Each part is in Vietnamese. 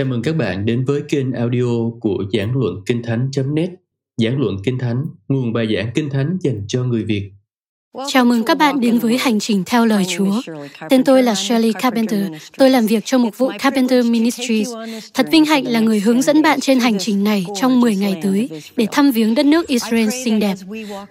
Chào mừng các bạn đến với kênh audio của Giảng Luận Kinh Thánh.net Giảng Luận Kinh Thánh, nguồn bài giảng Kinh Thánh dành cho người Việt. Chào mừng các bạn đến với hành trình theo lời Chúa. Tên tôi là Shirley Carpenter. Tôi làm việc cho mục vụ Carpenter Ministries. Thật vinh hạnh là người hướng dẫn bạn trên hành trình này trong 10 ngày tới để thăm viếng đất nước Israel xinh đẹp.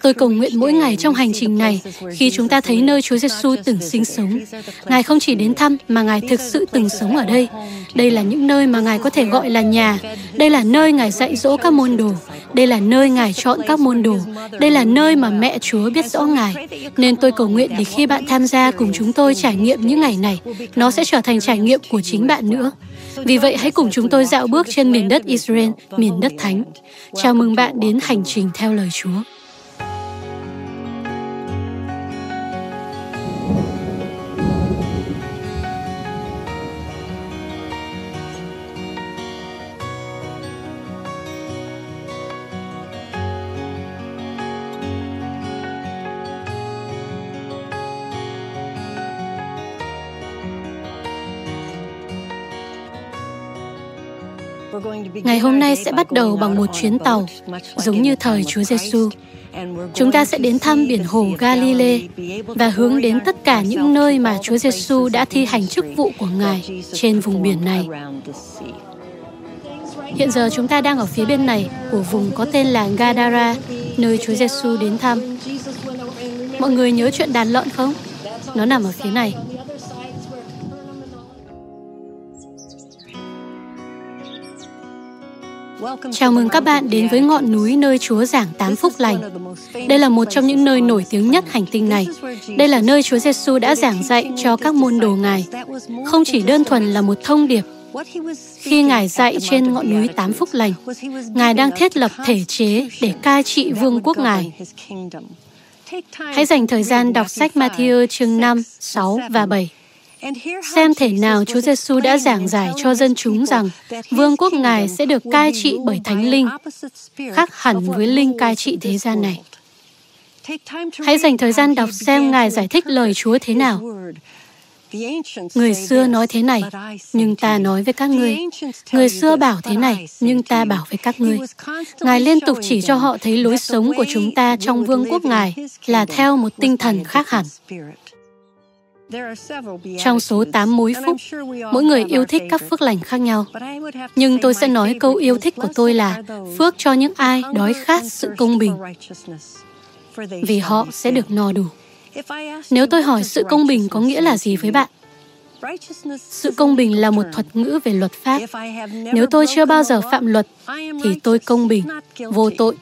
Tôi cầu nguyện mỗi ngày trong hành trình này khi chúng ta thấy nơi Chúa Giêsu từng sinh sống. Ngài không chỉ đến thăm mà Ngài thực sự từng sống ở đây. Đây là những nơi mà Ngài có thể gọi là nhà. Đây là nơi Ngài dạy dỗ các môn đồ. Đây là nơi Ngài chọn các môn đồ. Đây là nơi mà mẹ Chúa biết rõ Ngài. Nên tôi cầu nguyện để khi bạn tham gia cùng chúng tôi trải nghiệm những ngày này, nó sẽ trở thành trải nghiệm của chính bạn nữa. Vì vậy hãy cùng chúng tôi dạo bước trên miền đất Israel, miền đất thánh. Chào mừng bạn đến hành trình theo lời Chúa. Ngày hôm nay sẽ bắt đầu bằng một chuyến tàu, giống như thời Chúa Giêsu. Chúng ta sẽ đến thăm biển hồ Galilee và hướng đến tất cả những nơi mà Chúa Giêsu đã thi hành chức vụ của Ngài trên vùng biển này. Hiện giờ chúng ta đang ở phía bên này của vùng có tên là Gadara, nơi Chúa Giêsu đến thăm. Mọi người nhớ chuyện đàn lợn không? Nó nằm ở phía này. Chào mừng các bạn đến với ngọn núi nơi Chúa giảng tám phúc lành. Đây là một trong những nơi nổi tiếng nhất hành tinh này. Đây là nơi Chúa Giêsu đã giảng dạy cho các môn đồ Ngài. Không chỉ đơn thuần là một thông điệp, khi Ngài dạy trên ngọn núi tám phúc lành, Ngài đang thiết lập thể chế để cai trị vương quốc Ngài. Hãy dành thời gian đọc sách Matthew chương 5, 6 và 7 xem thể nào Chúa Giêsu đã giảng giải cho dân chúng rằng vương quốc Ngài sẽ được cai trị bởi Thánh Linh, khác hẳn với linh cai trị thế gian này. Hãy dành thời gian đọc xem Ngài giải thích lời Chúa thế nào. Người xưa nói thế này, nhưng ta nói với các ngươi. Người xưa bảo thế này, nhưng ta bảo với các ngươi. Ngài liên tục chỉ cho họ thấy lối sống của chúng ta trong vương quốc Ngài là theo một tinh thần khác hẳn. Trong số 8 mối phúc, mỗi người yêu thích các phước lành khác nhau. Nhưng tôi sẽ nói câu yêu thích của tôi là phước cho những ai đói khát sự công bình, vì họ sẽ được no đủ. Nếu tôi hỏi sự công bình có nghĩa là gì với bạn? Sự công bình là một thuật ngữ về luật pháp. Nếu tôi chưa bao giờ phạm luật, thì tôi công bình, vô tội.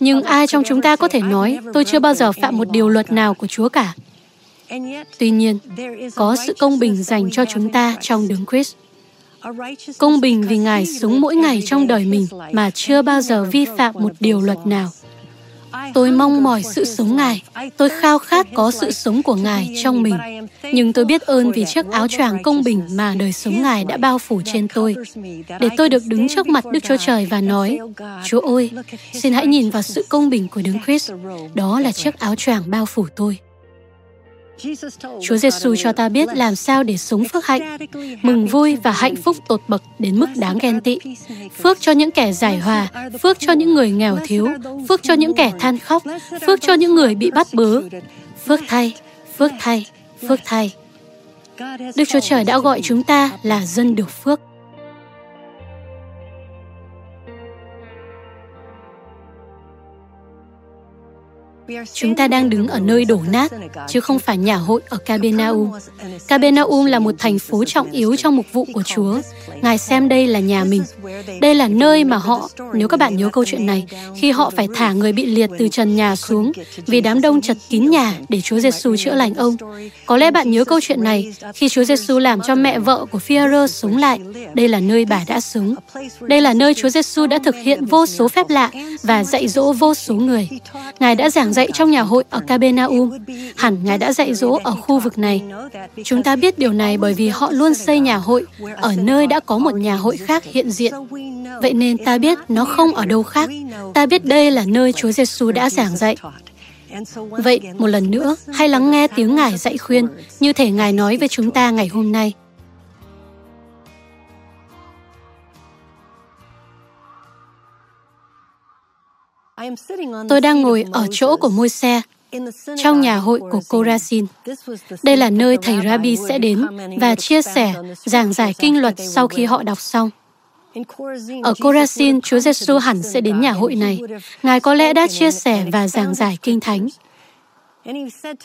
Nhưng ai trong chúng ta có thể nói tôi chưa bao giờ phạm một điều luật nào của Chúa cả? Tuy nhiên, có sự công bình dành cho chúng ta trong đấng Christ. Công bình vì Ngài sống mỗi ngày trong đời mình mà chưa bao giờ vi phạm một điều luật nào. Tôi mong mỏi sự sống Ngài, tôi khao khát có sự sống của Ngài trong mình. Nhưng tôi biết ơn vì chiếc áo choàng công bình mà đời sống Ngài đã bao phủ trên tôi. Để tôi được đứng trước mặt Đức Chúa Trời và nói, Chúa ơi, xin hãy nhìn vào sự công bình của Đấng Christ. Đó là chiếc áo choàng bao phủ tôi. Chúa Giêsu cho ta biết làm sao để sống phước hạnh, mừng vui và hạnh phúc tột bậc đến mức đáng ghen tị. Phước cho những kẻ giải hòa, phước cho những người nghèo thiếu, phước cho những kẻ than khóc, phước cho những người bị bắt bớ. Phước thay, phước thay, phước thay. Đức Chúa Trời đã gọi chúng ta là dân được phước. Chúng ta đang đứng ở nơi đổ nát, chứ không phải nhà hội ở Capernaum. Capernaum là một thành phố trọng yếu trong mục vụ của Chúa. Ngài xem đây là nhà mình. Đây là nơi mà họ, nếu các bạn nhớ câu chuyện này, khi họ phải thả người bị liệt từ trần nhà xuống vì đám đông chật kín nhà để Chúa Giêsu chữa lành ông. Có lẽ bạn nhớ câu chuyện này khi Chúa Giêsu làm cho mẹ vợ của Phi-rơ sống lại. Đây là nơi bà đã sống. Đây là nơi Chúa Giêsu đã thực hiện vô số phép lạ và dạy dỗ vô số người. Ngài đã giảng dạy dạy trong nhà hội ở Capernaum. Hẳn Ngài đã dạy dỗ ở khu vực này. Chúng ta biết điều này bởi vì họ luôn xây nhà hội ở nơi đã có một nhà hội khác hiện diện. Vậy nên ta biết nó không ở đâu khác. Ta biết đây là nơi Chúa Giêsu đã giảng dạy. Vậy, một lần nữa, hãy lắng nghe tiếng Ngài dạy khuyên, như thể Ngài nói với chúng ta ngày hôm nay. Tôi đang ngồi ở chỗ của môi xe trong nhà hội của Korasin. Đây là nơi thầy Rabbi sẽ đến và chia sẻ, giảng giải kinh luật sau khi họ đọc xong. Ở Korasin, Chúa Giêsu hẳn sẽ đến nhà hội này. Ngài có lẽ đã chia sẻ và giảng giải kinh thánh.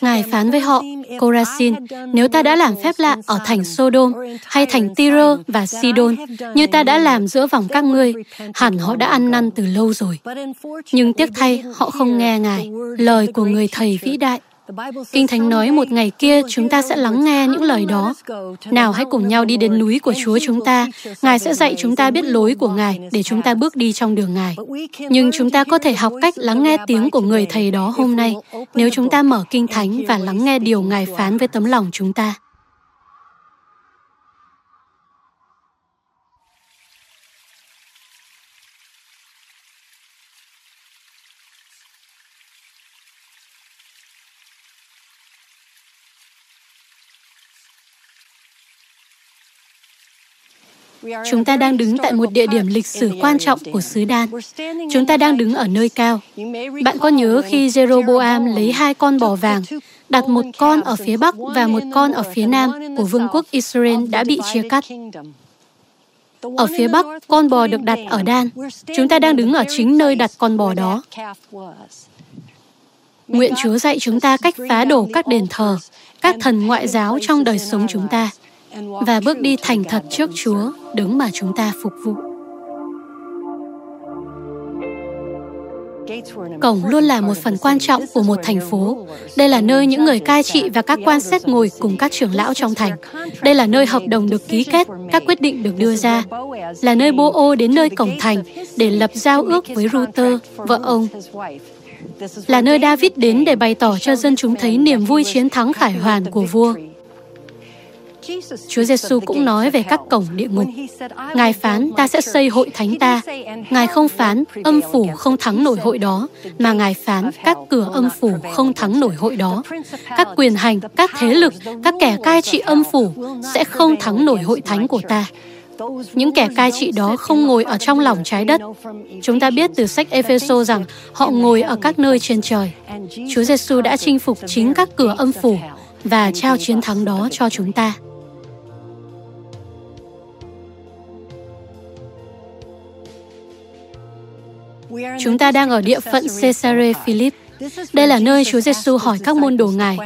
Ngài phán với họ, Corazin, nếu ta đã làm phép lạ ở thành Sodom hay thành Tyre và Sidon như ta đã làm giữa vòng các ngươi, hẳn họ đã ăn năn từ lâu rồi. Nhưng tiếc thay, họ không nghe Ngài, lời của người thầy vĩ đại. Kinh Thánh nói một ngày kia chúng ta sẽ lắng nghe những lời đó. Nào hãy cùng nhau đi đến núi của Chúa chúng ta. Ngài sẽ dạy chúng ta biết lối của Ngài để chúng ta bước đi trong đường Ngài. Nhưng chúng ta có thể học cách lắng nghe tiếng của người thầy đó hôm nay nếu chúng ta mở Kinh Thánh và lắng nghe điều Ngài phán với tấm lòng chúng ta. Chúng ta đang đứng tại một địa điểm lịch sử quan trọng của xứ Đan. Chúng ta đang đứng ở nơi cao. Bạn có nhớ khi Jeroboam lấy hai con bò vàng, đặt một con ở phía bắc và một con ở phía nam của vương quốc Israel đã bị chia cắt. Ở phía bắc, con bò được đặt ở Đan. Chúng ta đang đứng ở chính nơi đặt con bò đó. Nguyện Chúa dạy chúng ta cách phá đổ các đền thờ, các thần ngoại giáo trong đời sống chúng ta và bước đi thành thật trước Chúa, đứng mà chúng ta phục vụ. Cổng luôn là một phần quan trọng của một thành phố. Đây là nơi những người cai trị và các quan xét ngồi cùng các trưởng lão trong thành. Đây là nơi hợp đồng được ký kết, các quyết định được đưa ra. Là nơi bố ô đến nơi cổng thành để lập giao ước với Ruther, vợ ông. Là nơi David đến để bày tỏ cho dân chúng thấy niềm vui chiến thắng khải hoàn của vua. Chúa Giêsu cũng nói về các cổng địa ngục. Ngài phán ta sẽ xây hội thánh ta. Ngài không phán âm phủ không thắng nổi hội đó, mà Ngài phán các cửa âm phủ không thắng nổi hội đó. Các quyền hành, các thế lực, các kẻ cai trị âm phủ sẽ không thắng nổi hội thánh của ta. Những kẻ cai trị đó không ngồi ở trong lòng trái đất. Chúng ta biết từ sách Epheso rằng họ ngồi ở các nơi trên trời. Chúa Giêsu đã chinh phục chính các cửa âm phủ và trao chiến thắng đó cho chúng ta. Chúng ta đang ở địa phận Caesarea Philip. Đây là nơi Chúa Giêsu hỏi các môn đồ Ngài.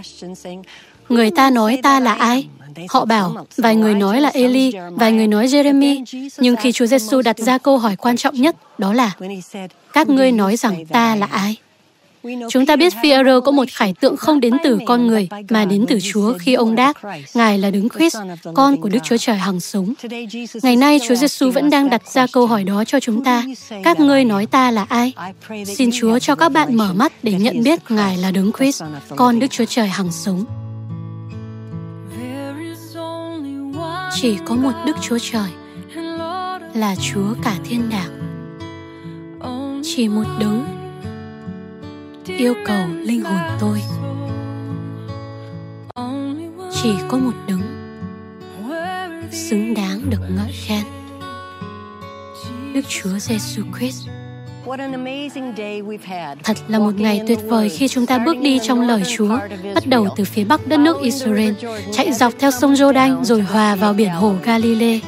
Người ta nói ta là ai? Họ bảo, vài người nói là Eli, vài người nói Jeremy. Nhưng khi Chúa Giêsu đặt ra câu hỏi quan trọng nhất, đó là, các ngươi nói rằng ta là ai? Chúng ta biết Phi-e-rơ có một khải tượng không đến từ con người, mà đến từ Chúa khi ông đáp, Ngài là Đấng Christ, con của Đức Chúa Trời hằng sống. Ngày nay, Chúa Giêsu vẫn đang đặt ra câu hỏi đó cho chúng ta. Các ngươi nói ta là ai? Xin Chúa cho các bạn mở mắt để nhận biết Ngài là Đấng Christ, con Đức Chúa Trời hằng sống. Chỉ có một Đức Chúa Trời, là Chúa cả thiên đàng. Chỉ một đấng yêu cầu linh hồn tôi. Chỉ có một đứng xứng đáng được ngợi khen. Đức chúa giêsu christ. Thật là một ngày tuyệt vời khi chúng ta bước đi trong lời Chúa, bắt đầu từ phía bắc đất nước Israel, chạy dọc theo sông Jordan rồi hòa vào biển hồ Galilee.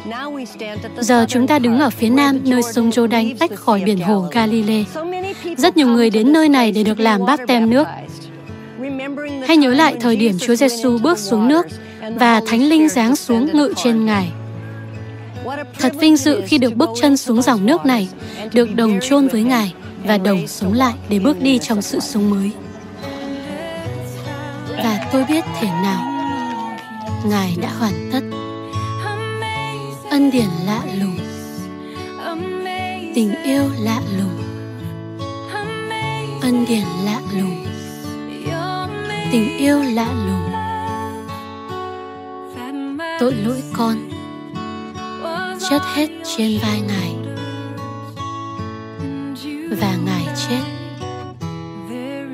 Giờ chúng ta đứng ở phía nam, nơi sông Jordan tách khỏi biển hồ Galilee. Rất nhiều người đến nơi này để được làm báp tem nước. Hãy nhớ lại thời điểm Chúa Giêsu bước xuống nước và Thánh Linh giáng xuống ngự trên Ngài. Thật vinh dự khi được bước chân xuống dòng nước này, được đồng chôn với Ngài và đồng sống lại để bước đi trong sự sống mới. Và tôi biết thể nào Ngài đã hoàn tất. Ân điển lạ lùng. Tình yêu lạ lùng. Ân điển lạ lùng. Tình yêu lạ lùng. Tội lỗi con chất hết trên vai ngài. Và ngài chết.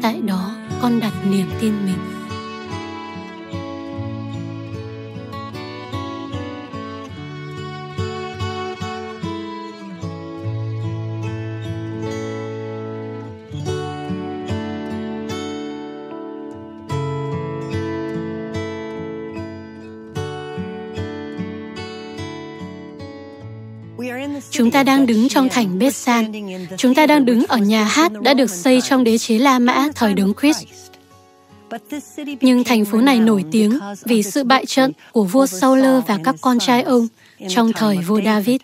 Tại đó con đặt niềm tin mình. Ta đang đứng trong thành Bethsan. Chúng ta đang đứng ở nhà hát đã được xây trong đế chế La Mã thời đấng Christ. Nhưng thành phố này nổi tiếng vì sự bại trận của vua Saul và các con trai ông trong thời vua David.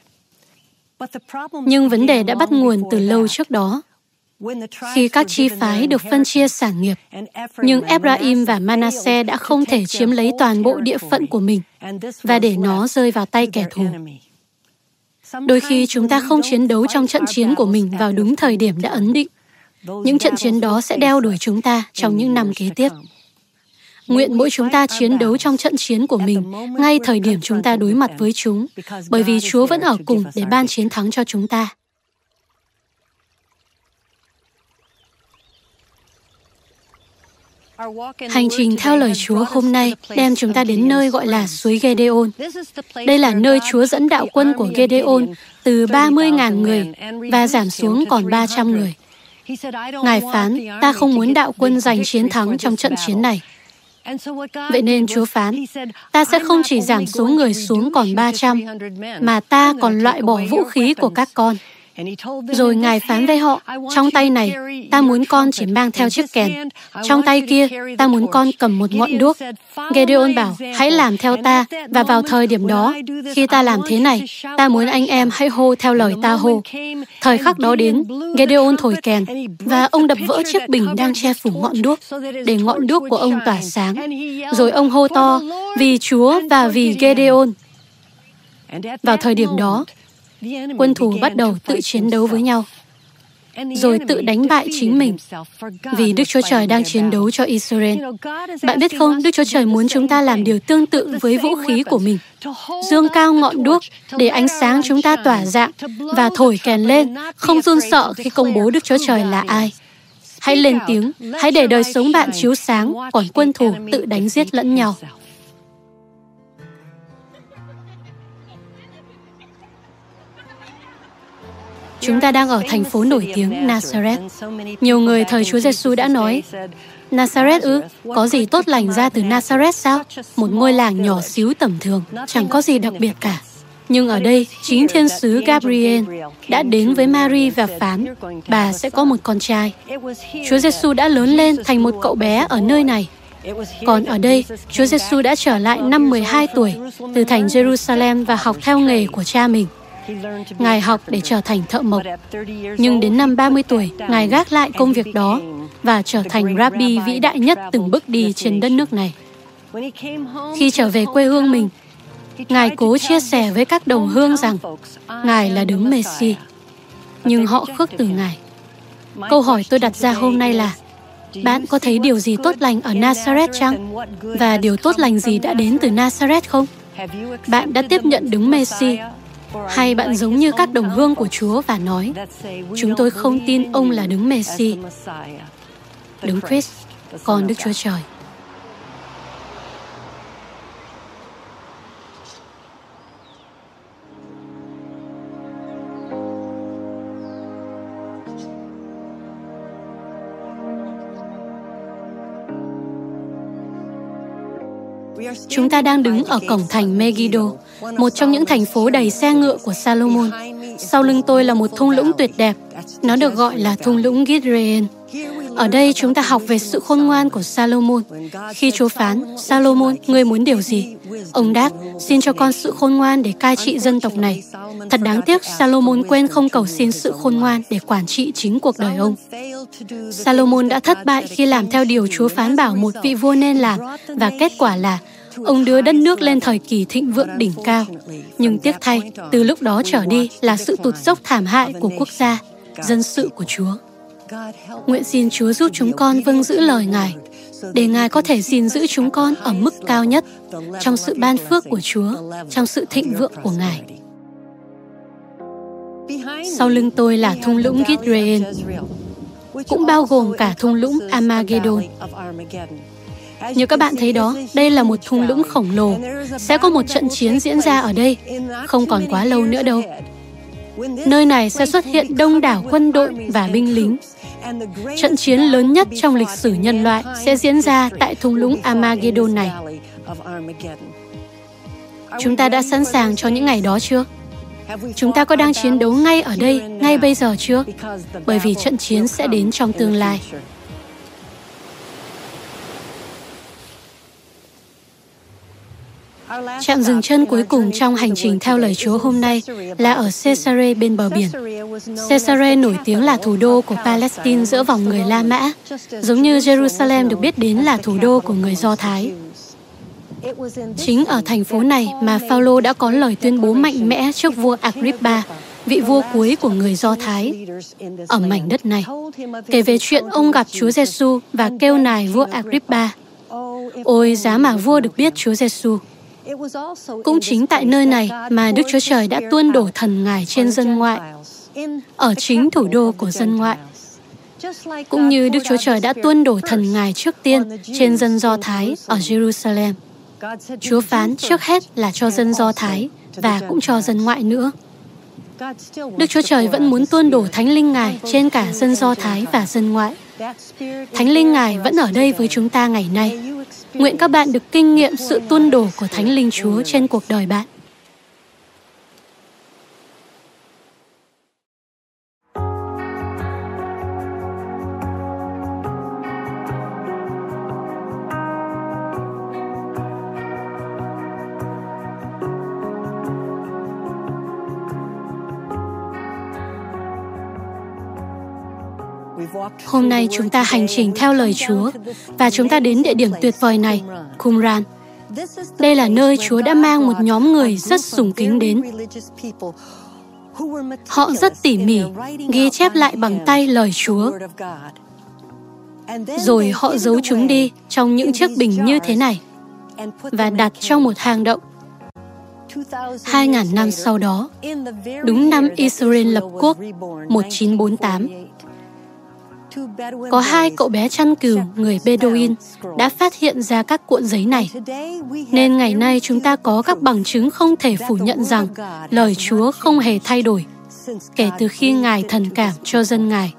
Nhưng vấn đề đã bắt nguồn từ lâu trước đó. Khi các chi phái được phân chia sản nghiệp, nhưng Ephraim và Manasseh đã không thể chiếm lấy toàn bộ địa phận của mình và để nó rơi vào tay kẻ thù. Đôi khi chúng ta không chiến đấu trong trận chiến của mình vào đúng thời điểm đã ấn định. Những trận chiến đó sẽ đeo đuổi chúng ta trong những năm kế tiếp. Nguyện mỗi chúng ta chiến đấu trong trận chiến của mình ngay thời điểm chúng ta đối mặt với chúng, bởi vì Chúa vẫn ở cùng để ban chiến thắng cho chúng ta. Hành trình theo lời Chúa hôm nay đem chúng ta đến nơi gọi là suối Gedeon. Đây là nơi Chúa dẫn đạo quân của Gedeon từ 30.000 người và giảm xuống còn 300 người. Ngài phán, ta không muốn đạo quân giành chiến thắng trong trận chiến này. Vậy nên Chúa phán, ta sẽ không chỉ giảm số người xuống còn 300, mà ta còn loại bỏ vũ khí của các con. Rồi Ngài phán với họ, trong tay này, ta muốn con chỉ mang theo chiếc kèn. Trong tay kia, ta muốn con cầm một ngọn đuốc. Gedeon bảo, hãy làm theo ta, và vào thời điểm đó, khi ta làm thế này, ta muốn anh em hãy hô theo lời ta hô. Thời khắc đó đến, Gedeon thổi kèn, và ông đập vỡ chiếc bình đang che phủ ngọn đuốc, để ngọn đuốc của ông tỏa sáng. Rồi ông hô to, vì Chúa và vì Gedeon. Vào thời điểm đó, quân thù bắt đầu tự chiến đấu với nhau. rồi tự đánh bại chính mình. vì Đức Chúa Trời đang chiến đấu cho Israel. Bạn biết không, Đức Chúa Trời muốn chúng ta làm điều tương tự với vũ khí của mình. Dương cao ngọn đuốc để ánh sáng chúng ta tỏa dạng và thổi kèn lên, không run sợ khi công bố Đức Chúa Trời là ai. Hãy lên tiếng, hãy để đời sống bạn chiếu sáng, còn quân thù tự đánh giết lẫn nhau. Chúng ta đang ở thành phố nổi tiếng Nazareth. Nhiều người thời Chúa Giêsu đã nói, Nazareth ư, có gì tốt lành ra từ Nazareth sao? Một ngôi làng nhỏ xíu tầm thường, chẳng có gì đặc biệt cả. Nhưng ở đây, chính thiên sứ Gabriel đã đến với Mary và phán, bà sẽ có một con trai. Chúa Giêsu đã lớn lên thành một cậu bé ở nơi này. Còn ở đây, Chúa Giêsu đã trở lại năm 12 tuổi từ thành Jerusalem và học theo nghề của cha mình. Ngài học để trở thành thợ mộc. Nhưng đến năm 30 tuổi, Ngài gác lại công việc đó và trở thành rabbi vĩ đại nhất từng bước đi trên đất nước này. Khi trở về quê hương mình, Ngài cố chia sẻ với các đồng hương rằng Ngài là đứng Messi, nhưng họ khước từ Ngài. Câu hỏi tôi đặt ra hôm nay là bạn có thấy điều gì tốt lành ở Nazareth chăng? Và điều tốt lành gì đã đến từ Nazareth không? Bạn đã tiếp nhận đứng Messi hay bạn giống như các đồng hương của Chúa và nói, chúng tôi không tin ông là đứng Messi, đứng Christ, con Đức Chúa Trời. Chúng ta đang đứng ở cổng thành Megiddo, một trong những thành phố đầy xe ngựa của Salomon. Sau lưng tôi là một thung lũng tuyệt đẹp. Nó được gọi là thung lũng Gidrean. Ở đây chúng ta học về sự khôn ngoan của Salomon. Khi Chúa phán, Salomon, ngươi muốn điều gì? Ông đáp, xin cho con sự khôn ngoan để cai trị dân tộc này. Thật đáng tiếc, Salomon quên không cầu xin sự khôn ngoan để quản trị chính cuộc đời ông. Salomon đã thất bại khi làm theo điều Chúa phán bảo một vị vua nên làm, và kết quả là ông đưa đất nước lên thời kỳ thịnh vượng đỉnh cao. Nhưng tiếc thay, từ lúc đó trở đi là sự tụt dốc thảm hại của quốc gia, dân sự của Chúa. Nguyện xin Chúa giúp chúng con vâng giữ lời Ngài, để Ngài có thể gìn giữ chúng con ở mức cao nhất trong sự ban phước của Chúa, trong sự thịnh vượng của Ngài. Sau lưng tôi là thung lũng Gidrein, cũng bao gồm cả thung lũng Armageddon. Như các bạn thấy đó, đây là một thung lũng khổng lồ. Sẽ có một trận chiến diễn ra ở đây, không còn quá lâu nữa đâu. Nơi này sẽ xuất hiện đông đảo quân đội và binh lính. Trận chiến lớn nhất trong lịch sử nhân loại sẽ diễn ra tại thung lũng Armageddon này. Chúng ta đã sẵn sàng cho những ngày đó chưa? Chúng ta có đang chiến đấu ngay ở đây, ngay bây giờ chưa? Bởi vì trận chiến sẽ đến trong tương lai. Trạm dừng chân cuối cùng trong hành trình theo lời Chúa hôm nay là ở Caesarea bên bờ biển. Caesarea nổi tiếng là thủ đô của Palestine giữa vòng người La Mã, giống như Jerusalem được biết đến là thủ đô của người Do Thái. Chính ở thành phố này mà Phaolô đã có lời tuyên bố mạnh mẽ trước vua Agrippa, vị vua cuối của người Do Thái ở mảnh đất này, kể về chuyện ông gặp Chúa Giêsu và kêu nài vua Agrippa. Ôi giá mà vua được biết Chúa Giêsu. Cũng chính tại nơi này mà Đức Chúa Trời đã tuôn đổ thần Ngài trên dân ngoại, ở chính thủ đô của dân ngoại. Cũng như Đức Chúa Trời đã tuôn đổ thần Ngài trước tiên trên dân Do Thái ở Jerusalem. Chúa phán trước hết là cho dân Do Thái và cũng cho dân ngoại nữa. Đức Chúa Trời vẫn muốn tuôn đổ Thánh Linh Ngài trên cả dân Do Thái và dân ngoại. Thánh Linh Ngài vẫn ở đây với chúng ta ngày nay. Nguyện các bạn được kinh nghiệm sự tuôn đổ của Thánh Linh Chúa trên cuộc đời bạn. Hôm nay chúng ta hành trình theo lời Chúa và chúng ta đến địa điểm tuyệt vời này, Qumran. Đây là nơi Chúa đã mang một nhóm người rất sùng kính đến. Họ rất tỉ mỉ, ghi chép lại bằng tay lời Chúa. Rồi họ giấu chúng đi trong những chiếc bình như thế này và đặt trong một hang động. Hai ngàn năm sau đó, đúng năm Israel lập quốc 1948, có hai cậu bé chăn cừu người Bedouin đã phát hiện ra các cuộn giấy này. Nên ngày nay chúng ta có các bằng chứng không thể phủ nhận rằng lời Chúa không hề thay đổi kể từ khi Ngài thần cảm cho dân Ngài.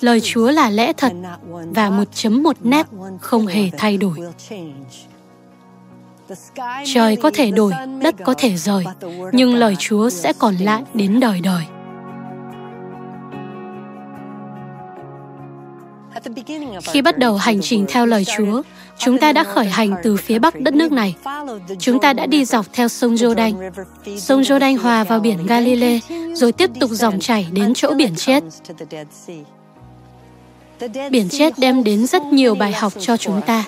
Lời Chúa là lẽ thật và một chấm một nét không hề thay đổi. Trời có thể đổi, đất có thể rời, nhưng lời Chúa sẽ còn lại đến đời đời. Khi bắt đầu hành trình theo lời Chúa, chúng ta đã khởi hành từ phía bắc đất nước này. Chúng ta đã đi dọc theo sông Jordan. Sông Jordan hòa vào biển Galilee, rồi tiếp tục dòng chảy đến chỗ biển chết. Biển chết đem đến rất nhiều bài học cho chúng ta.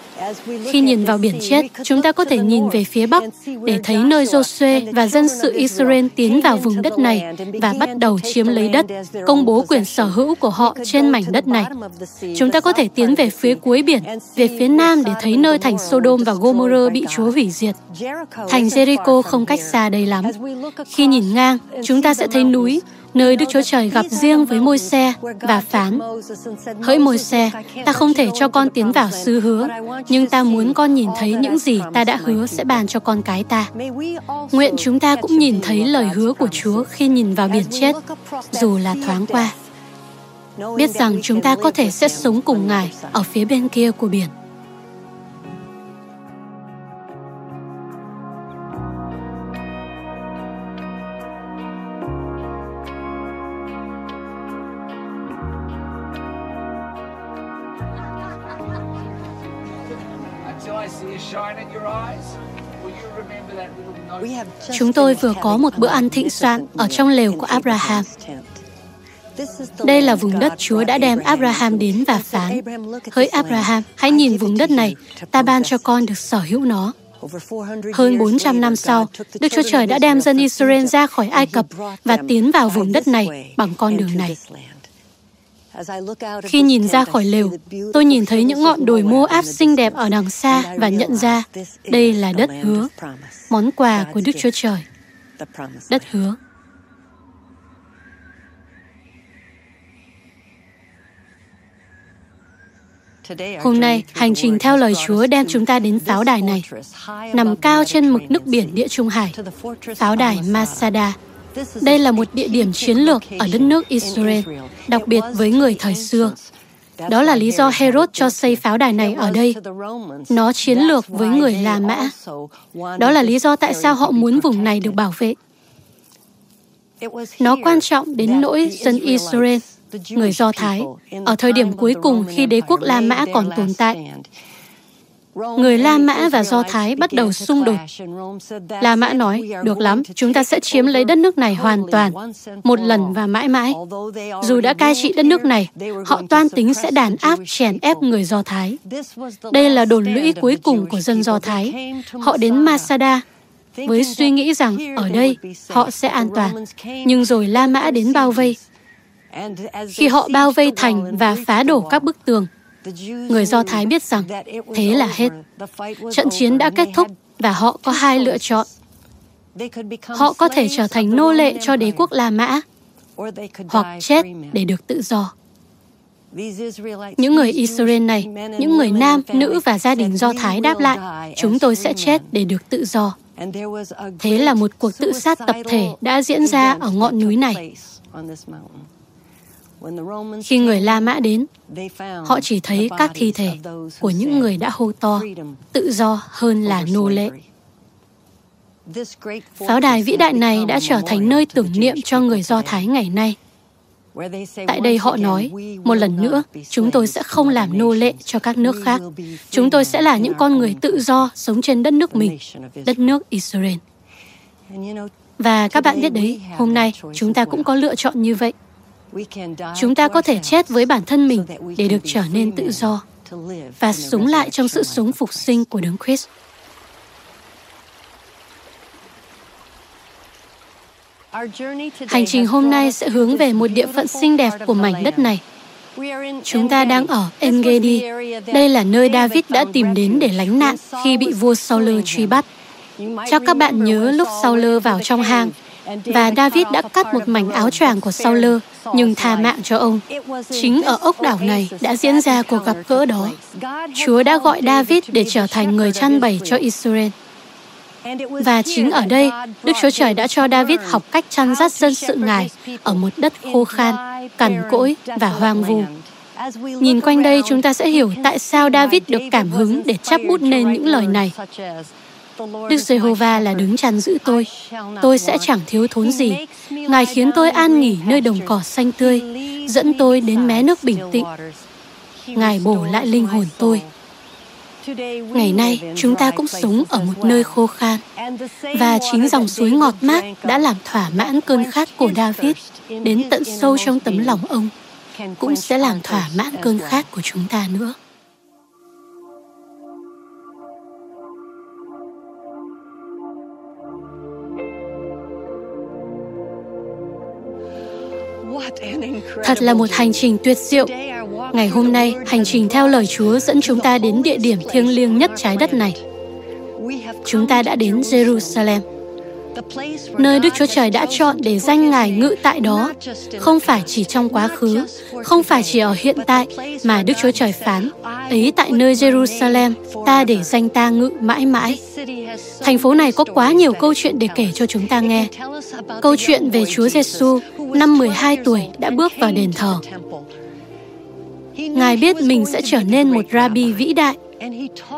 Khi nhìn vào biển chết, chúng ta có thể nhìn về phía bắc để thấy nơi Joshua và dân sự Israel tiến vào vùng đất này và bắt đầu chiếm lấy đất, công bố quyền sở hữu của họ trên mảnh đất này. Chúng ta có thể tiến về phía cuối biển, về phía nam để thấy nơi thành Sodom và Gomorrah bị Chúa hủy diệt. Thành Jericho không cách xa đây lắm. Khi nhìn ngang, chúng ta sẽ thấy núi, nơi Đức Chúa Trời gặp riêng với môi xe và phán, Hỡi môi xe, ta không thể cho con tiến vào xứ hứa, nhưng ta muốn con nhìn thấy những gì ta đã hứa sẽ bàn cho con cái ta. Nguyện chúng ta cũng nhìn thấy lời hứa của Chúa khi nhìn vào biển chết, dù là thoáng qua. Biết rằng chúng ta có thể sẽ sống cùng Ngài ở phía bên kia của biển. Chúng tôi vừa có một bữa ăn thịnh soạn ở trong lều của Abraham. Đây là vùng đất Chúa đã đem Abraham đến và phán, Hỡi Abraham, hãy nhìn vùng đất này, ta ban cho con được sở hữu nó. Hơn 400 năm sau, Đức Chúa Trời đã đem dân Israel ra khỏi Ai Cập và tiến vào vùng đất này bằng con đường này. Khi nhìn ra khỏi lều, tôi nhìn thấy những ngọn đồi mô áp xinh đẹp ở đằng xa và nhận ra đây là đất hứa, món quà của Đức Chúa Trời. Đất hứa. Hôm nay, hành trình theo lời Chúa đem chúng ta đến pháo đài này, nằm cao trên mực nước biển Địa Trung Hải, pháo đài Masada, đây là một địa điểm chiến lược ở đất nước Israel, đặc biệt với người thời xưa. Đó là lý do Herod cho xây pháo đài này ở đây. Nó chiến lược với người La Mã. Đó là lý do tại sao họ muốn vùng này được bảo vệ. Nó quan trọng đến nỗi dân Israel, người Do Thái, ở thời điểm cuối cùng khi đế quốc La Mã còn tồn tại, người La Mã và Do Thái bắt đầu xung đột. La Mã nói, được lắm, chúng ta sẽ chiếm lấy đất nước này hoàn toàn, một lần và mãi mãi. Dù đã cai trị đất nước này, họ toan tính sẽ đàn áp chèn ép người Do Thái. Đây là đồn lũy cuối cùng của dân Do Thái. Họ đến Masada, với suy nghĩ rằng ở đây họ sẽ an toàn. Nhưng rồi La Mã đến bao vây. Khi họ bao vây thành và phá đổ các bức tường, người Do Thái biết rằng thế là hết. Trận chiến đã kết thúc và họ có hai lựa chọn. Họ có thể trở thành nô lệ cho đế quốc La Mã hoặc chết để được tự do. Những người Israel này, những người nam, nữ và gia đình Do Thái đáp lại, chúng tôi sẽ chết để được tự do. Thế là một cuộc tự sát tập thể đã diễn ra ở ngọn núi này. Khi người La Mã đến, họ chỉ thấy các thi thể của những người đã hô to tự do hơn là nô lệ. Pháo đài vĩ đại này đã trở thành nơi tưởng niệm cho người Do Thái ngày nay. Tại đây họ nói, một lần nữa, chúng tôi sẽ không làm nô lệ cho các nước khác. Chúng tôi sẽ là những con người tự do sống trên đất nước mình, đất nước Israel. Và các bạn biết đấy, hôm nay chúng ta cũng có lựa chọn như vậy. Chúng ta có thể chết với bản thân mình để được trở nên tự do và sống lại trong sự sống phục sinh của Đấng Christ. Hành trình hôm nay sẽ hướng về một địa phận xinh đẹp của mảnh đất này. Chúng ta đang ở Engedi. Đây là nơi David đã tìm đến để lánh nạn khi bị vua Saul truy bắt. Chắc các bạn nhớ lúc Saul vào trong hang và David đã cắt một mảnh áo choàng của Saul nhưng tha mạng cho ông. Chính ở ốc đảo này đã diễn ra cuộc gặp gỡ đó. Chúa đã gọi David để trở thành người chăn bẩy cho Israel. Và chính ở đây, Đức Chúa Trời đã cho David học cách chăn dắt dân sự Ngài ở một đất khô khan, cằn cỗi và hoang vu. Nhìn quanh đây chúng ta sẽ hiểu tại sao David được cảm hứng để chắp bút nên những lời này. Đức Giê-hô-va là đứng chăn giữ tôi. Tôi sẽ chẳng thiếu thốn gì. Ngài khiến tôi an nghỉ nơi đồng cỏ xanh tươi, dẫn tôi đến mé nước bình tĩnh. Ngài bổ lại linh hồn tôi. Ngày nay, chúng ta cũng sống ở một nơi khô khan, và chính dòng suối ngọt mát đã làm thỏa mãn cơn khát của David đến tận sâu trong tấm lòng ông, cũng sẽ làm thỏa mãn cơn khát của chúng ta nữa. Thật là một hành trình tuyệt diệu. Ngày hôm nay, hành trình theo lời Chúa dẫn chúng ta đến địa điểm thiêng liêng nhất trái đất này. Chúng ta đã đến Jerusalem, nơi Đức Chúa Trời đã chọn để danh Ngài ngự tại đó, không phải chỉ trong quá khứ, không phải chỉ ở hiện tại, mà Đức Chúa Trời phán, ấy tại nơi Jerusalem, ta để danh ta ngự mãi mãi. Thành phố này có quá nhiều câu chuyện để kể cho chúng ta nghe. Câu chuyện về Chúa Giêsu năm 12 tuổi đã bước vào đền thờ. Ngài biết mình sẽ trở nên một rabbi vĩ đại.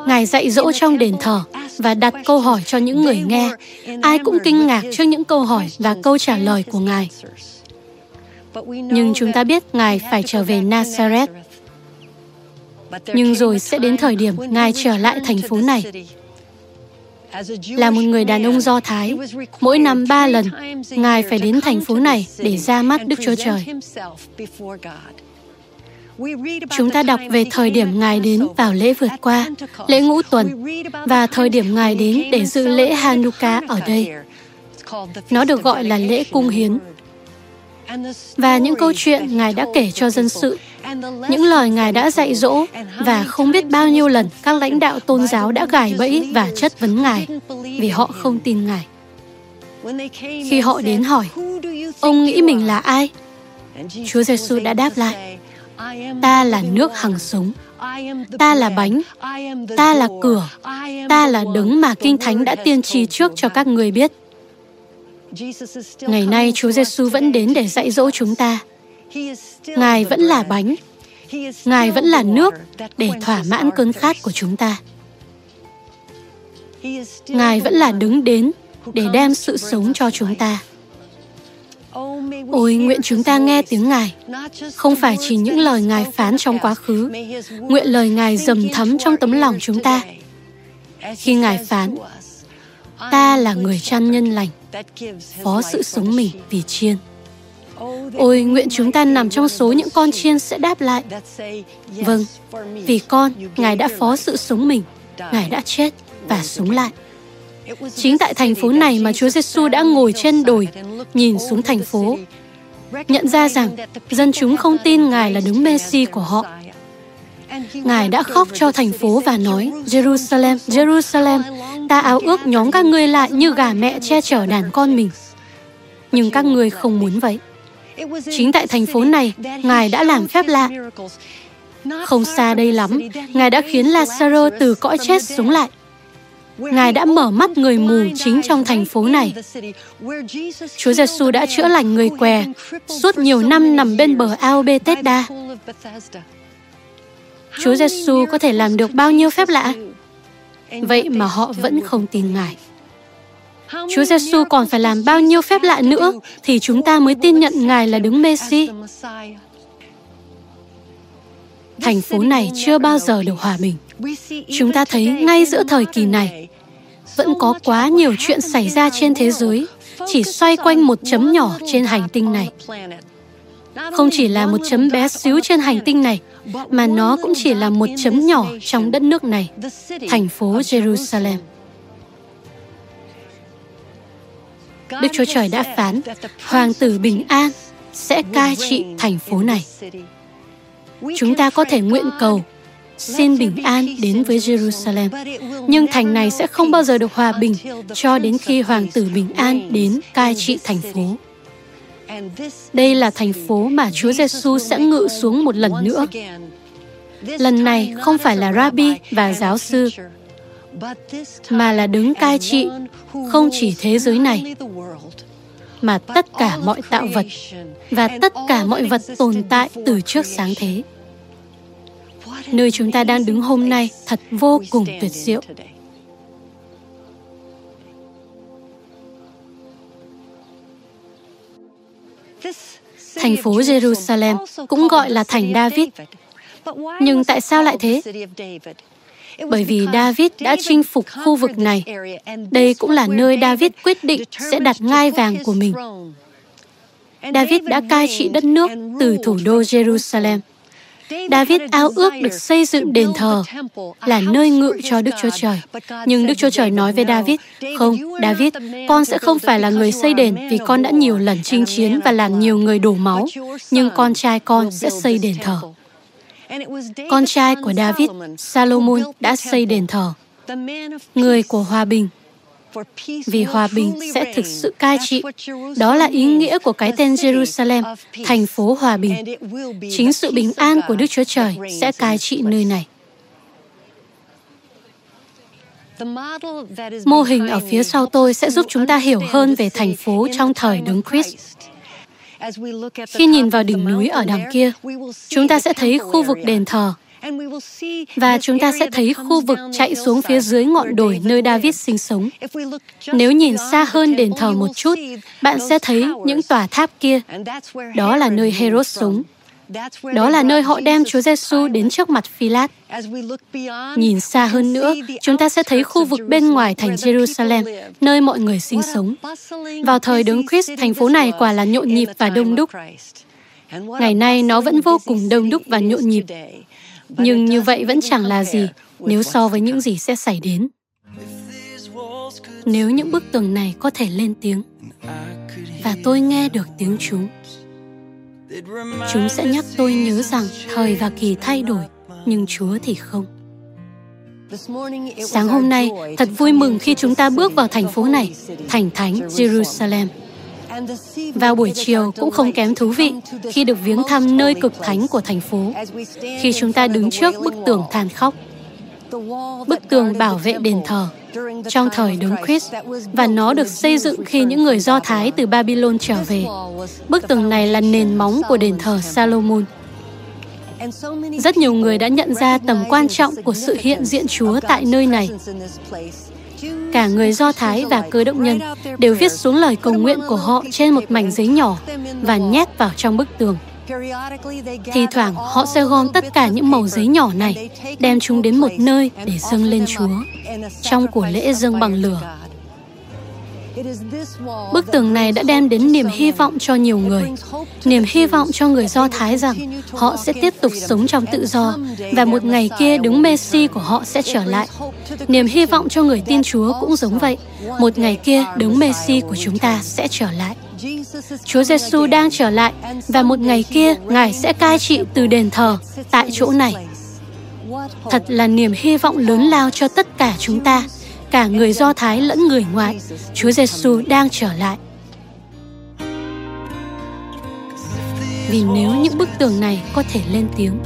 Ngài dạy dỗ trong đền thờ và đặt câu hỏi cho những người nghe. Ai cũng kinh ngạc trước những câu hỏi và câu trả lời của Ngài. Nhưng chúng ta biết Ngài phải trở về Nazareth. Nhưng rồi sẽ đến thời điểm Ngài trở lại thành phố này. Là một người đàn ông Do Thái, mỗi năm ba lần, Ngài phải đến thành phố này để ra mắt Đức Chúa Trời. Chúng ta đọc về thời điểm Ngài đến vào lễ vượt qua, lễ ngũ tuần, và thời điểm Ngài đến để dự lễ Hanukkah ở đây. Nó được gọi là lễ cung hiến. Và những câu chuyện Ngài đã kể cho dân sự, những lời Ngài đã dạy dỗ, và không biết bao nhiêu lần các lãnh đạo tôn giáo đã gài bẫy và chất vấn Ngài vì họ không tin Ngài. Khi họ đến hỏi, ông nghĩ mình là ai? Chúa Giêsu đã đáp lại, ta là nước hằng sống. Ta là bánh. Ta là cửa. Ta là đấng mà kinh thánh đã tiên tri trước cho các người biết. Ngày nay chúa giêsu vẫn đến để dạy dỗ chúng ta. Ngài vẫn là bánh. Ngài vẫn là nước để thỏa mãn cơn khát của chúng ta. Ngài vẫn là đứng đến để đem sự sống cho chúng ta. Ôi, nguyện chúng ta nghe tiếng Ngài, không phải chỉ những lời Ngài phán trong quá khứ. Nguyện lời Ngài dầm thấm trong tấm lòng chúng ta. Khi Ngài phán, ta là người chăn nhân lành, phó sự sống mình vì chiên. Ôi, nguyện chúng ta nằm trong số những con chiên sẽ đáp lại. Vâng, vì con, Ngài đã phó sự sống mình, Ngài đã chết và sống lại. Chính tại thành phố này mà Chúa Giêsu đã ngồi trên đồi, nhìn xuống thành phố, nhận ra rằng dân chúng không tin Ngài là đứng Messi của họ. Ngài đã khóc cho thành phố và nói, Jerusalem, Jerusalem, ta áo ước nhóm các ngươi lại như gà mẹ che chở đàn con mình. Nhưng các ngươi không muốn vậy. Chính tại thành phố này, Ngài đã làm phép lạ. Không xa đây lắm, Ngài đã khiến Lazaro từ cõi chết sống lại. Ngài đã mở mắt người mù chính trong thành phố này. Chúa Giêsu đã chữa lành người què suốt nhiều năm nằm bên bờ ao Bethesda. Chúa Giêsu có thể làm được bao nhiêu phép lạ? Vậy mà họ vẫn không tin Ngài. Chúa Giêsu còn phải làm bao nhiêu phép lạ nữa thì chúng ta mới tin nhận Ngài là đứng Messi. Thành phố này chưa bao giờ được hòa bình. Chúng ta thấy ngay giữa thời kỳ này, vẫn có quá nhiều chuyện xảy ra trên thế giới, chỉ xoay quanh một chấm nhỏ trên hành tinh này. Không chỉ là một chấm bé xíu trên hành tinh này, mà nó cũng chỉ là một chấm nhỏ trong đất nước này, thành phố Jerusalem. Đức Chúa Trời đã phán, Hoàng tử bình an sẽ cai trị thành phố này. Chúng ta có thể nguyện cầu xin bình an đến với Jerusalem. Nhưng thành này sẽ không bao giờ được hòa bình cho đến khi Hoàng tử bình an đến cai trị thành phố. Đây là thành phố mà Chúa Giêsu sẽ ngự xuống một lần nữa. Lần này không phải là rabbi và giáo sư, mà là đứng cai trị không chỉ thế giới này, mà tất cả mọi tạo vật và tất cả mọi vật tồn tại từ trước sáng thế. Nơi chúng ta đang đứng hôm nay thật vô cùng tuyệt diệu. Thành phố Jerusalem cũng gọi là thành David. Nhưng tại sao lại thế? Bởi vì David đã chinh phục khu vực này. Đây cũng là nơi David quyết định sẽ đặt ngai vàng của mình. David đã cai trị đất nước từ thủ đô Jerusalem. David ao ước được xây dựng đền thờ là nơi ngự cho Đức Chúa Trời. Nhưng Đức Chúa Trời nói với David, không, David, con sẽ không phải là người xây đền vì con đã nhiều lần chinh chiến và làm nhiều người đổ máu, nhưng con trai con sẽ xây đền thờ. Con trai của David, Salomon, đã xây đền thờ. Người của hòa bình, vì hòa bình sẽ thực sự cai trị. Đó là ý nghĩa của cái tên Jerusalem, thành phố hòa bình. Chính sự bình an của Đức Chúa Trời sẽ cai trị nơi này. Mô hình ở phía sau tôi sẽ giúp chúng ta hiểu hơn về thành phố trong thời Đấng Christ. Khi nhìn vào đỉnh núi ở đằng kia, chúng ta sẽ thấy khu vực đền thờ, và chúng ta sẽ thấy khu vực chạy xuống phía dưới ngọn đồi nơi David sinh sống. Nếu nhìn xa hơn đền thờ một chút, bạn sẽ thấy những tòa tháp kia. Đó là nơi Herod sống. Đó là nơi họ đem Chúa Giêsu đến trước mặt Phi-lát. Nhìn xa hơn nữa, chúng ta sẽ thấy khu vực bên ngoài thành Jerusalem, nơi mọi người sinh sống. Vào thời Đấng Christ, thành phố này quả là nhộn nhịp và đông đúc. Ngày nay nó vẫn vô cùng đông đúc và nhộn nhịp. Nhưng như vậy vẫn chẳng là gì nếu so với những gì sẽ xảy đến. Nếu những bức tường này có thể lên tiếng và tôi nghe được tiếng chúng, chúng sẽ nhắc tôi nhớ rằng thời và kỳ thay đổi, nhưng Chúa thì không. Sáng hôm nay, thật vui mừng khi chúng ta bước vào thành phố này, thành thánh Jerusalem. Và buổi chiều cũng không kém thú vị khi được viếng thăm nơi cực thánh của thành phố, khi chúng ta đứng trước bức tường than khóc. Bức tường bảo vệ đền thờ trong thời Đấng Christ và nó được xây dựng khi những người Do Thái từ Babylon trở về. Bức tường này là nền móng của đền thờ Salomon. Rất nhiều người đã nhận ra tầm quan trọng của sự hiện diện Chúa tại nơi này cả người Do Thái và cơ động nhân đều viết xuống lời cầu nguyện của họ trên một mảnh giấy nhỏ và nhét vào trong bức tường. Thì thoảng họ sẽ gom tất cả những mẩu giấy nhỏ này, đem chúng đến một nơi để dâng lên Chúa, trong của lễ dâng bằng lửa. Bức tường này đã đem đến niềm hy vọng cho nhiều người, niềm hy vọng cho người Do Thái rằng họ sẽ tiếp tục sống trong tự do và một ngày kia đứng Messi của họ sẽ trở lại. Niềm hy vọng cho người tin Chúa cũng giống vậy. Một ngày kia đứng Messi của chúng ta sẽ trở lại. Chúa Giêsu đang trở lại và một ngày kia Ngài sẽ cai trị từ đền thờ tại chỗ này. Thật là niềm hy vọng lớn lao cho tất cả chúng ta cả người Do Thái lẫn người ngoại, Chúa Giêsu đang trở lại. Vì nếu những bức tường này có thể lên tiếng,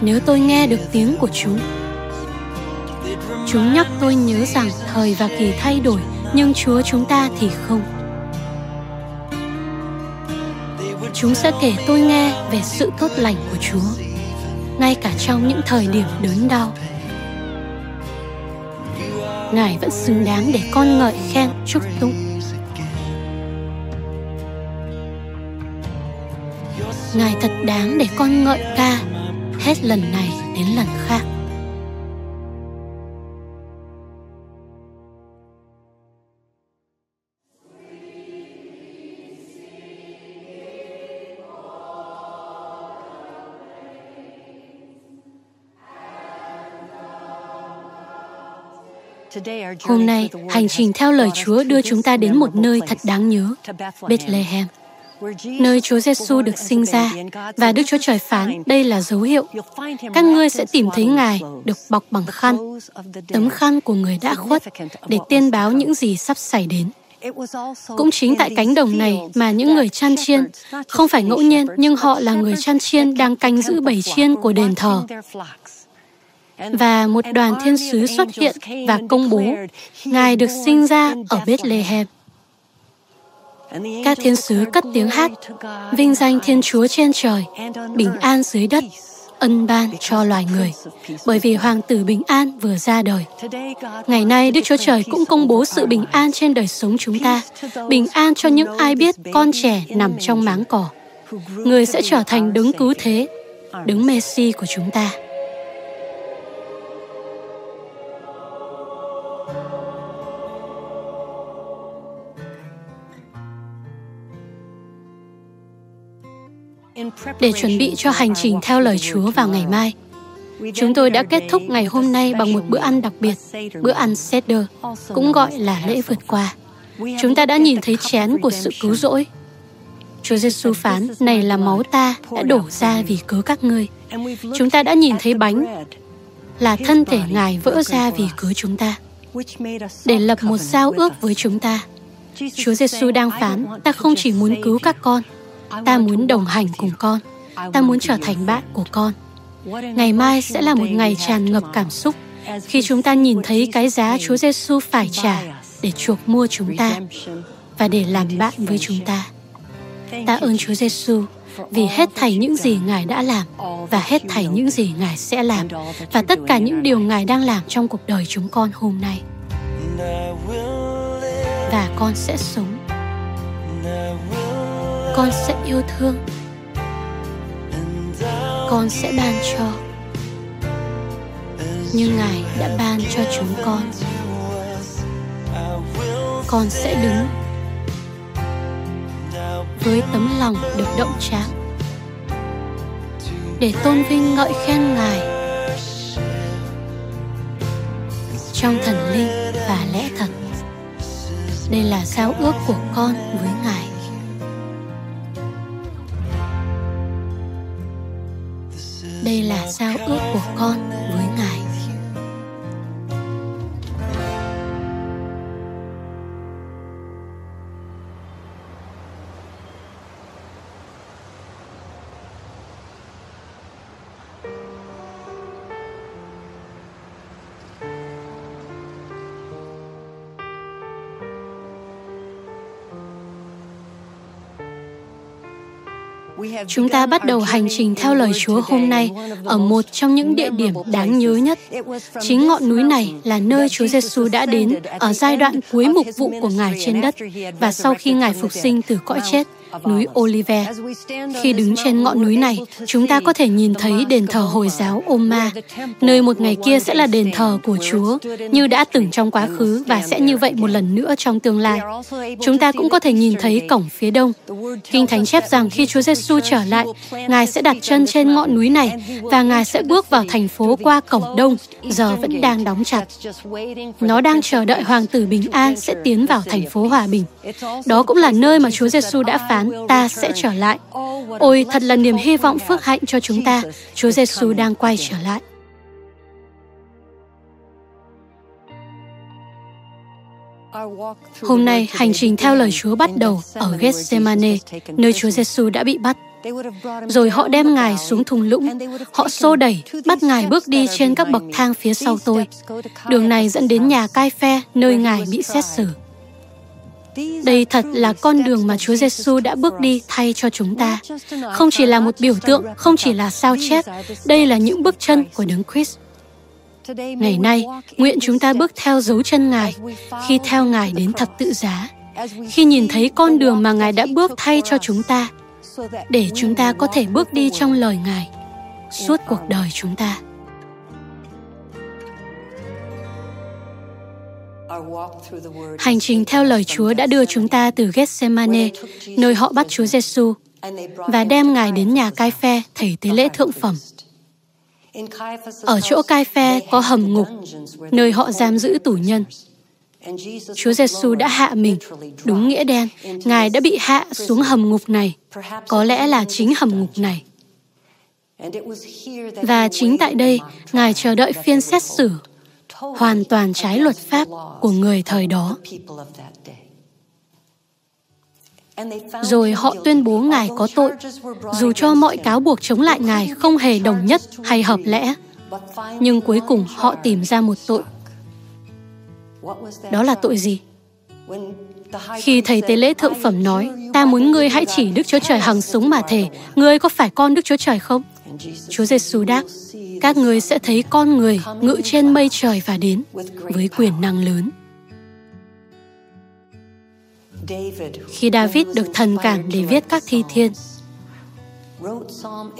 nếu tôi nghe được tiếng của chúng, chúng nhắc tôi nhớ rằng thời và kỳ thay đổi, nhưng Chúa chúng ta thì không. Chúng sẽ kể tôi nghe về sự tốt lành của Chúa, ngay cả trong những thời điểm đớn đau. Ngài vẫn xứng đáng để con ngợi khen chúc tụng. Ngài thật đáng để con ngợi ca hết lần này đến lần khác. Hôm nay, hành trình theo lời Chúa đưa chúng ta đến một nơi thật đáng nhớ, Bethlehem, nơi Chúa Giêsu được sinh ra và Đức Chúa Trời phán đây là dấu hiệu. Các ngươi sẽ tìm thấy Ngài được bọc bằng khăn, tấm khăn của người đã khuất để tiên báo những gì sắp xảy đến. Cũng chính tại cánh đồng này mà những người chăn chiên, không phải ngẫu nhiên nhưng họ là người chăn chiên đang canh giữ bầy chiên của đền thờ và một đoàn thiên sứ xuất hiện và công bố Ngài được sinh ra ở Bethlehem. Các thiên sứ cất tiếng hát, vinh danh Thiên Chúa trên trời, bình an dưới đất, ân ban cho loài người, bởi vì Hoàng tử bình an vừa ra đời. Ngày nay, Đức Chúa Trời cũng công bố sự bình an trên đời sống chúng ta, bình an cho những ai biết con trẻ nằm trong máng cỏ. Người sẽ trở thành đứng cứu thế, đứng Messi của chúng ta. Để chuẩn bị cho hành trình theo lời Chúa vào ngày mai. Chúng tôi đã kết thúc ngày hôm nay bằng một bữa ăn đặc biệt, bữa ăn Seder, cũng gọi là lễ vượt qua. Chúng ta đã nhìn thấy chén của sự cứu rỗi. Chúa Giêsu phán, này là máu ta đã đổ ra vì cứu các ngươi. Chúng ta đã nhìn thấy bánh, là thân thể Ngài vỡ ra vì cứu chúng ta, để lập một giao ước với chúng ta. Chúa Giêsu đang phán, ta không chỉ muốn cứu các con, ta muốn đồng hành cùng con ta muốn trở thành bạn của con ngày mai sẽ là một ngày tràn ngập cảm xúc khi chúng ta nhìn thấy cái giá Chúa Giêsu phải trả để chuộc mua chúng ta và để làm bạn với chúng ta. Ta ơn Chúa Giêsu vì hết thảy những gì Ngài đã làm và hết thảy những gì Ngài sẽ làm và tất cả những điều Ngài đang làm trong cuộc đời chúng con hôm nay. Và con sẽ sống con sẽ yêu thương. Con sẽ ban cho. Như ngài đã ban cho chúng con. Con sẽ đứng với tấm lòng được động tráng để tôn vinh ngợi khen ngài trong thần linh và lẽ thật. Đây là giao ước của con với ngài. Giao ước của con? Chúng ta bắt đầu hành trình theo lời Chúa hôm nay ở một trong những địa điểm đáng nhớ nhất. Chính ngọn núi này là nơi Chúa Giêsu đã đến ở giai đoạn cuối mục vụ của Ngài trên đất và sau khi Ngài phục sinh từ cõi chết núi Olive. Khi đứng trên ngọn núi này, chúng ta có thể nhìn thấy đền thờ Hồi giáo Oma, nơi một ngày kia sẽ là đền thờ của Chúa, như đã từng trong quá khứ và sẽ như vậy một lần nữa trong tương lai. Chúng ta cũng có thể nhìn thấy cổng phía đông. Kinh Thánh chép rằng khi Chúa Giêsu trở lại, Ngài sẽ đặt chân trên ngọn núi này và Ngài sẽ bước vào thành phố qua cổng đông, giờ vẫn đang đóng chặt. Nó đang chờ đợi Hoàng tử Bình An sẽ tiến vào thành phố Hòa Bình. Đó cũng là nơi mà Chúa Giêsu đã phán ta sẽ trở lại. Ôi, thật là niềm hy vọng phước hạnh cho chúng ta. Chúa Giêsu đang quay trở lại. Hôm nay, hành trình theo lời Chúa bắt đầu ở Gethsemane, nơi Chúa Giêsu đã bị bắt. Rồi họ đem Ngài xuống thùng lũng. Họ xô đẩy, bắt Ngài bước đi trên các bậc thang phía sau tôi. Đường này dẫn đến nhà cai phe, nơi Ngài bị xét xử. Đây thật là con đường mà Chúa Giêsu đã bước đi thay cho chúng ta. Không chỉ là một biểu tượng, không chỉ là sao chép, đây là những bước chân của Đấng Christ. Ngày nay, nguyện chúng ta bước theo dấu chân Ngài khi theo Ngài đến thập tự giá, khi nhìn thấy con đường mà Ngài đã bước thay cho chúng ta, để chúng ta có thể bước đi trong lời Ngài suốt cuộc đời chúng ta. Hành trình theo lời Chúa đã đưa chúng ta từ Gethsemane, nơi họ bắt Chúa Giêsu, và đem Ngài đến nhà cai phe, thầy tế lễ thượng phẩm. Ở chỗ cai phe có hầm ngục, nơi họ giam giữ tù nhân. Chúa Giêsu đã hạ mình, đúng nghĩa đen, Ngài đã bị hạ xuống hầm ngục này, có lẽ là chính hầm ngục này. Và chính tại đây, Ngài chờ đợi phiên xét xử hoàn toàn trái luật pháp của người thời đó. Rồi họ tuyên bố Ngài có tội, dù cho mọi cáo buộc chống lại Ngài không hề đồng nhất hay hợp lẽ. Nhưng cuối cùng họ tìm ra một tội. Đó là tội gì? Khi thầy tế lễ thượng phẩm nói, ta muốn ngươi hãy chỉ Đức Chúa Trời hằng súng mà thể, ngươi có phải con Đức Chúa Trời không? Chúa Giêsu đáp, các ngươi sẽ thấy con người ngự trên mây trời và đến với quyền năng lớn. Khi David được thần cảm để viết các thi thiên,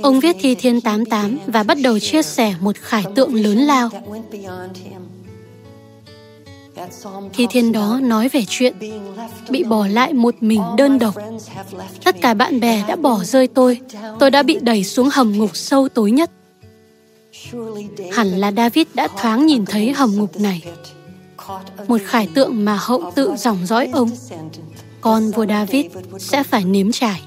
ông viết thi thiên 88 và bắt đầu chia sẻ một khải tượng lớn lao. Thi thiên đó nói về chuyện bị bỏ lại một mình đơn độc. Tất cả bạn bè đã bỏ rơi tôi. Tôi đã bị đẩy xuống hầm ngục sâu tối nhất. Hẳn là David đã thoáng nhìn thấy hầm ngục này. Một khải tượng mà hậu tự dòng dõi ông, con vua David sẽ phải nếm trải.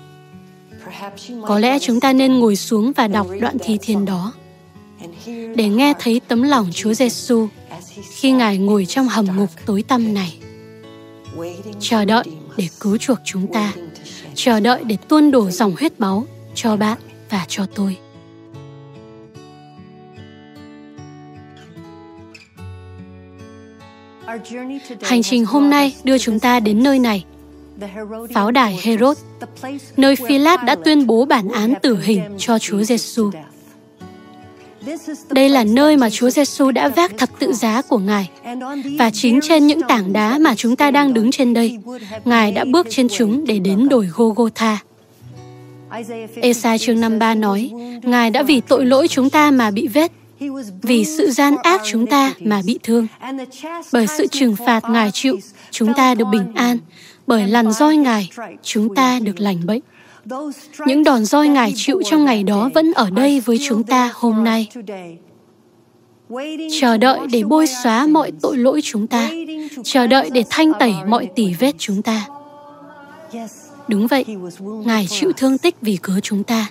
Có lẽ chúng ta nên ngồi xuống và đọc đoạn thi thiên đó để nghe thấy tấm lòng Chúa Giêsu khi Ngài ngồi trong hầm ngục tối tăm này. Chờ đợi để cứu chuộc chúng ta, chờ đợi để tuôn đổ dòng huyết máu cho bạn và cho tôi. Hành trình hôm nay đưa chúng ta đến nơi này, pháo đài Herod, nơi Philat đã tuyên bố bản án tử hình cho Chúa Giêsu. Đây là nơi mà Chúa Giêsu đã vác thập tự giá của Ngài. Và chính trên những tảng đá mà chúng ta đang đứng trên đây, Ngài đã bước trên chúng để đến đồi Gogotha. Esai chương 53 nói, Ngài đã vì tội lỗi chúng ta mà bị vết, vì sự gian ác chúng ta mà bị thương. Bởi sự trừng phạt Ngài chịu, chúng ta được bình an. Bởi lằn roi Ngài, chúng ta được lành bệnh. Những đòn roi Ngài chịu trong ngày đó vẫn ở đây với chúng ta hôm nay. Chờ đợi để bôi xóa mọi tội lỗi chúng ta. Chờ đợi để thanh tẩy mọi tỉ vết chúng ta. Đúng vậy, Ngài chịu thương tích vì cớ chúng ta.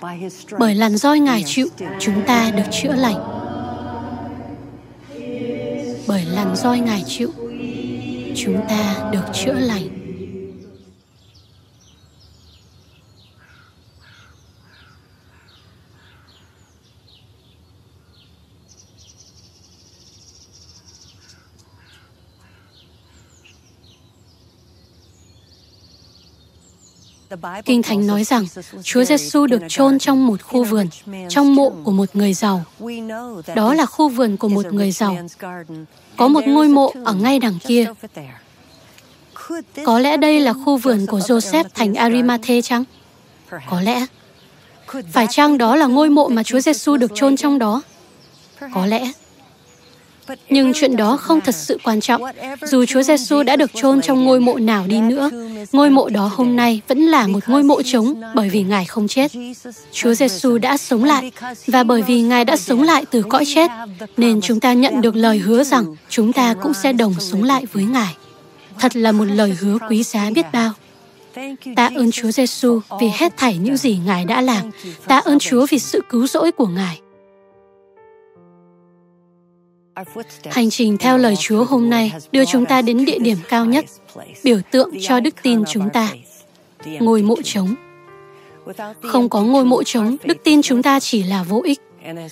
Bởi làn roi Ngài chịu, chúng ta được chữa lành. Bởi làn roi Ngài chịu, chúng ta được chữa lành. Kinh Thánh nói rằng Chúa Giêsu được chôn trong một khu vườn, trong mộ của một người giàu. Đó là khu vườn của một người giàu. Có một ngôi mộ ở ngay đằng kia. Có lẽ đây là khu vườn của Joseph thành Arimathe chăng? Có lẽ. Phải chăng đó là ngôi mộ mà Chúa Giêsu được chôn trong đó? Có lẽ. Nhưng chuyện đó không thật sự quan trọng. Dù Chúa Giêsu đã được chôn trong ngôi mộ nào đi nữa, ngôi mộ đó hôm nay vẫn là một ngôi mộ trống bởi vì Ngài không chết. Chúa Giêsu đã sống lại và bởi vì Ngài đã sống lại từ cõi chết, nên chúng ta nhận được lời hứa rằng chúng ta cũng sẽ đồng sống lại với Ngài. Thật là một lời hứa quý giá biết bao. Ta ơn Chúa Giêsu vì hết thảy những gì Ngài đã làm. Ta ơn Chúa vì sự cứu rỗi của Ngài. Hành trình theo lời Chúa hôm nay đưa chúng ta đến địa điểm cao nhất, biểu tượng cho đức tin chúng ta. Ngôi mộ trống. Không có ngôi mộ trống, đức tin chúng ta chỉ là vô ích.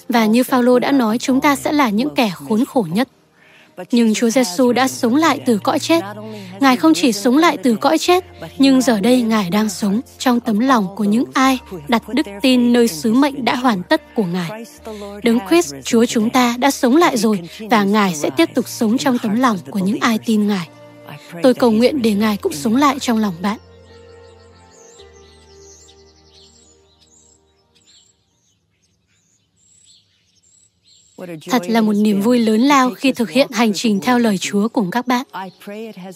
Và như Phaolô đã nói, chúng ta sẽ là những kẻ khốn khổ nhất. Nhưng Chúa Giêsu đã sống lại từ cõi chết. Ngài không chỉ sống lại từ cõi chết, nhưng giờ đây Ngài đang sống trong tấm lòng của những ai đặt đức tin nơi sứ mệnh đã hoàn tất của Ngài. Đấng Christ, Chúa chúng ta đã sống lại rồi và Ngài sẽ tiếp tục sống trong tấm lòng của những ai tin Ngài. Tôi cầu nguyện để Ngài cũng sống lại trong lòng bạn. Thật là một niềm vui lớn lao khi thực hiện hành trình theo lời Chúa cùng các bạn.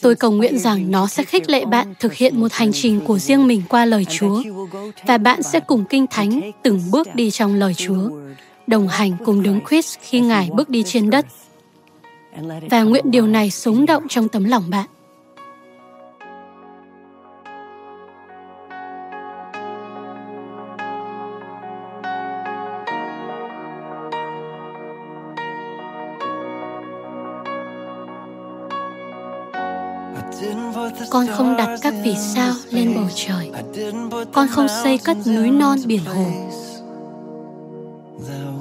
Tôi cầu nguyện rằng nó sẽ khích lệ bạn thực hiện một hành trình của riêng mình qua lời Chúa và bạn sẽ cùng Kinh Thánh từng bước đi trong lời Chúa, đồng hành cùng đứng Christ khi Ngài bước đi trên đất. Và nguyện điều này sống động trong tấm lòng bạn. Con không đặt các vì sao lên bầu trời. Con không xây cất núi non biển hồ.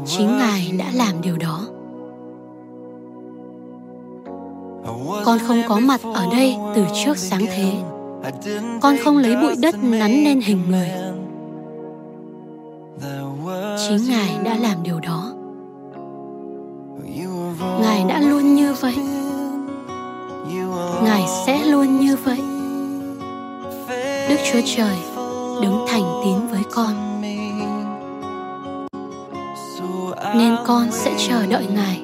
Chính Ngài đã làm điều đó. Con không có mặt ở đây từ trước sáng thế. Con không lấy bụi đất nắn lên hình người. Chính Ngài đã làm điều đó. Ngài đã luôn như vậy chúa trời đứng thành tín với con. Nên con sẽ chờ đợi ngài.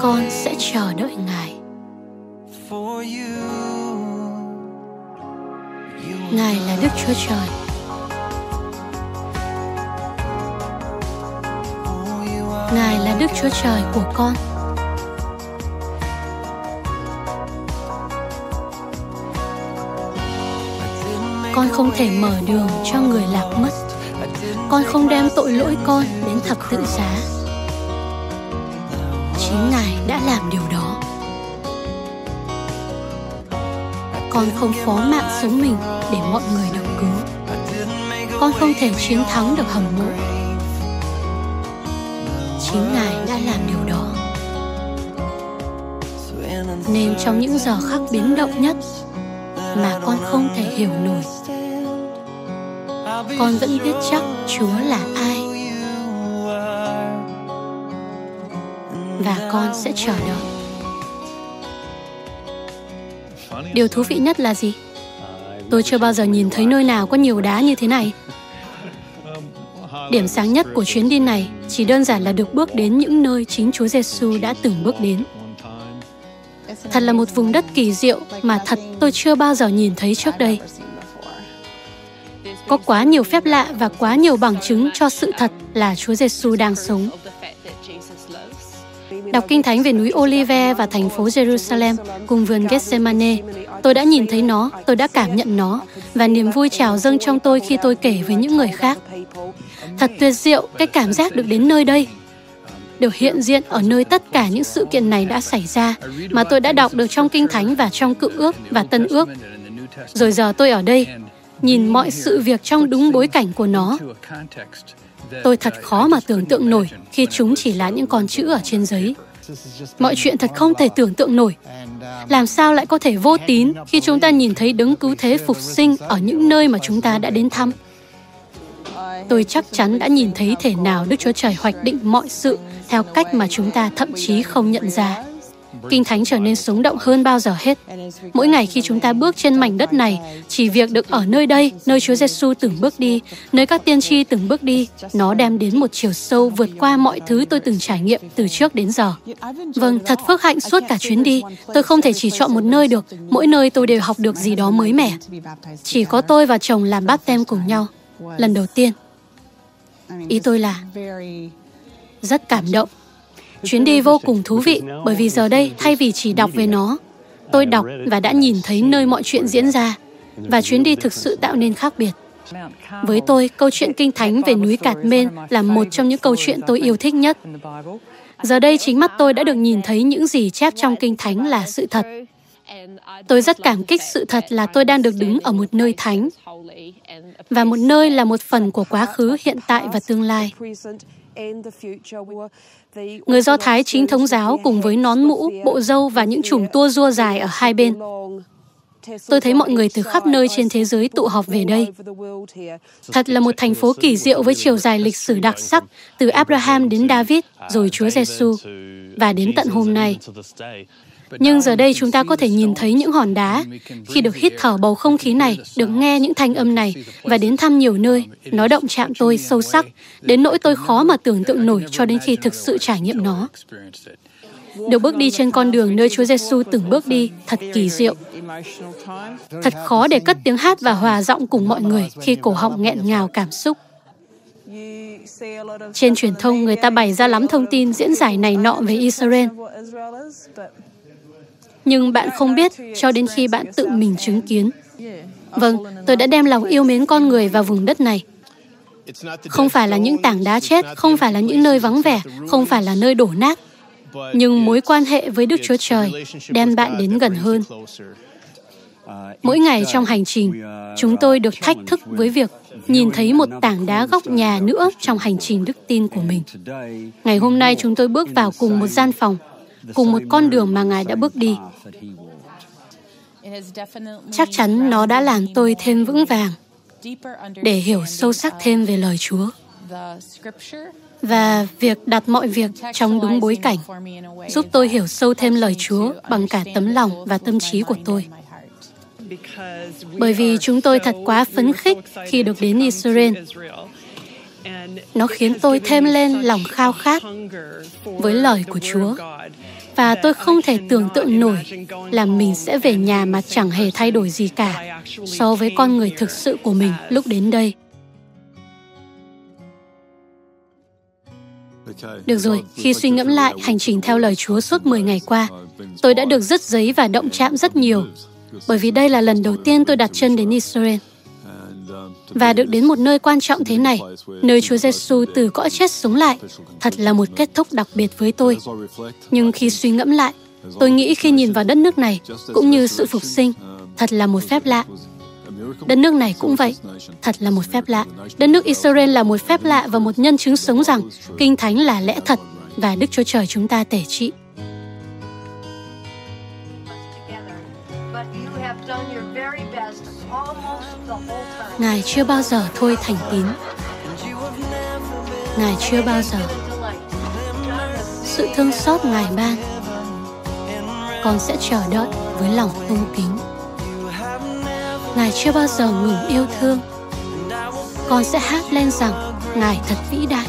Con sẽ chờ đợi ngài. Ngài là đức chúa trời. Ngài là Đức Chúa Trời của con. Con không thể mở đường cho người lạc mất. Con không đem tội lỗi con đến thập tự giá. Chính Ngài đã làm điều đó. Con không phó mạng sống mình để mọi người được cứu. Con không thể chiến thắng được hầm mộ chính Ngài đã làm điều đó. Nên trong những giờ khắc biến động nhất mà con không thể hiểu nổi, con vẫn biết chắc Chúa là ai. Và con sẽ chờ đợi. Điều thú vị nhất là gì? Tôi chưa bao giờ nhìn thấy nơi nào có nhiều đá như thế này. Điểm sáng nhất của chuyến đi này chỉ đơn giản là được bước đến những nơi chính Chúa Giêsu đã từng bước đến. Thật là một vùng đất kỳ diệu mà thật tôi chưa bao giờ nhìn thấy trước đây. Có quá nhiều phép lạ và quá nhiều bằng chứng cho sự thật là Chúa Giêsu đang sống. Đọc kinh thánh về núi Olive và thành phố Jerusalem cùng vườn Gethsemane, tôi đã nhìn thấy nó, tôi đã cảm nhận nó và niềm vui trào dâng trong tôi khi tôi kể với những người khác. Thật tuyệt diệu cái cảm giác được đến nơi đây. Được hiện diện ở nơi tất cả những sự kiện này đã xảy ra mà tôi đã đọc được trong Kinh Thánh và trong Cựu ước và Tân ước. Rồi giờ tôi ở đây, nhìn mọi sự việc trong đúng bối cảnh của nó. Tôi thật khó mà tưởng tượng nổi khi chúng chỉ là những con chữ ở trên giấy. Mọi chuyện thật không thể tưởng tượng nổi. Làm sao lại có thể vô tín khi chúng ta nhìn thấy đấng cứu thế phục sinh ở những nơi mà chúng ta đã đến thăm? Tôi chắc chắn đã nhìn thấy thể nào Đức Chúa Trời hoạch định mọi sự theo cách mà chúng ta thậm chí không nhận ra. Kinh Thánh trở nên sống động hơn bao giờ hết. Mỗi ngày khi chúng ta bước trên mảnh đất này, chỉ việc được ở nơi đây, nơi Chúa Giêsu từng bước đi, nơi các tiên tri từng bước đi, nó đem đến một chiều sâu vượt qua mọi thứ tôi từng trải nghiệm từ trước đến giờ. Vâng, thật phước hạnh suốt cả chuyến đi. Tôi không thể chỉ chọn một nơi được, mỗi nơi tôi đều học được gì đó mới mẻ. Chỉ có tôi và chồng làm bát tem cùng nhau, lần đầu tiên. Ý tôi là rất cảm động Chuyến đi vô cùng thú vị bởi vì giờ đây thay vì chỉ đọc về nó, tôi đọc và đã nhìn thấy nơi mọi chuyện diễn ra và chuyến đi thực sự tạo nên khác biệt. Với tôi, câu chuyện kinh thánh về núi Cạt Mên là một trong những câu chuyện tôi yêu thích nhất. Giờ đây chính mắt tôi đã được nhìn thấy những gì chép trong kinh thánh là sự thật. Tôi rất cảm kích sự thật là tôi đang được đứng ở một nơi thánh và một nơi là một phần của quá khứ, hiện tại và tương lai. Người Do Thái chính thống giáo cùng với nón mũ, bộ râu và những chùm tua rua dài ở hai bên. Tôi thấy mọi người từ khắp nơi trên thế giới tụ họp về đây. Thật là một thành phố kỳ diệu với chiều dài lịch sử đặc sắc từ Abraham đến David, rồi Chúa Giêsu và đến tận hôm nay. Nhưng giờ đây chúng ta có thể nhìn thấy những hòn đá. Khi được hít thở bầu không khí này, được nghe những thanh âm này và đến thăm nhiều nơi, nó động chạm tôi sâu sắc, đến nỗi tôi khó mà tưởng tượng nổi cho đến khi thực sự trải nghiệm nó. Được bước đi trên con đường nơi Chúa Giêsu từng bước đi thật kỳ diệu. Thật khó để cất tiếng hát và hòa giọng cùng mọi người khi cổ họng nghẹn ngào cảm xúc. Trên truyền thông, người ta bày ra lắm thông tin diễn giải này nọ về Israel nhưng bạn không biết cho đến khi bạn tự mình chứng kiến. Vâng, tôi đã đem lòng yêu mến con người vào vùng đất này. Không phải là những tảng đá chết, không phải là những nơi vắng vẻ, không phải là nơi đổ nát, nhưng mối quan hệ với Đức Chúa Trời đem bạn đến gần hơn. Mỗi ngày trong hành trình, chúng tôi được thách thức với việc nhìn thấy một tảng đá góc nhà nữa trong hành trình đức tin của mình. Ngày hôm nay chúng tôi bước vào cùng một gian phòng cùng một con đường mà Ngài đã bước đi. Chắc chắn nó đã làm tôi thêm vững vàng để hiểu sâu sắc thêm về lời Chúa và việc đặt mọi việc trong đúng bối cảnh, giúp tôi hiểu sâu thêm lời Chúa bằng cả tấm lòng và tâm trí của tôi. Bởi vì chúng tôi thật quá phấn khích khi được đến Israel. Nó khiến tôi thêm lên lòng khao khát với lời của Chúa và tôi không thể tưởng tượng nổi là mình sẽ về nhà mà chẳng hề thay đổi gì cả so với con người thực sự của mình lúc đến đây. Được rồi, khi suy ngẫm lại hành trình theo lời Chúa suốt 10 ngày qua, tôi đã được dứt giấy và động chạm rất nhiều, bởi vì đây là lần đầu tiên tôi đặt chân đến Israel và được đến một nơi quan trọng thế này, nơi Chúa Giêsu từ cõi chết sống lại, thật là một kết thúc đặc biệt với tôi. Nhưng khi suy ngẫm lại, tôi nghĩ khi nhìn vào đất nước này, cũng như sự phục sinh, thật là một phép lạ. Đất nước này cũng vậy, thật là một phép lạ. Đất nước Israel là một phép lạ và một nhân chứng sống rằng Kinh Thánh là lẽ thật và Đức Chúa Trời chúng ta tể trị. Ngài chưa bao giờ thôi thành tín. Ngài chưa bao giờ. Sự thương xót Ngài ban, con sẽ chờ đợi với lòng tôn kính. Ngài chưa bao giờ ngừng yêu thương. Con sẽ hát lên rằng Ngài thật vĩ đại.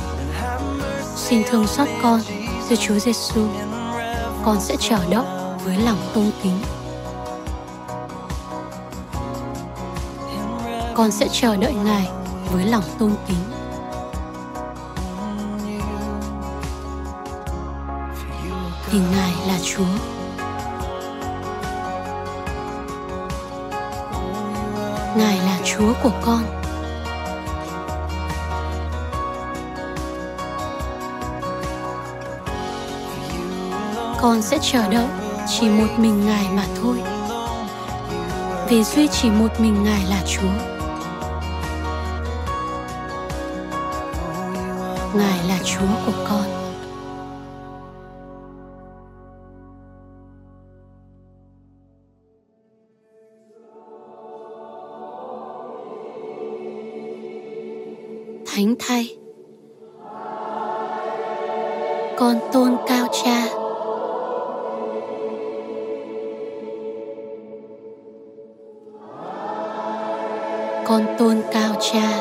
Xin thương xót con, thưa Chúa Giêsu. Con sẽ chờ đợi với lòng tôn kính. Con sẽ chờ đợi Ngài với lòng tôn kính. Vì Ngài là Chúa. Ngài là Chúa của con. Con sẽ chờ đợi chỉ một mình Ngài mà thôi. Vì duy chỉ một mình Ngài là Chúa. Chúa của con. thánh thay. Con tôn cao cha. Con tôn cao cha.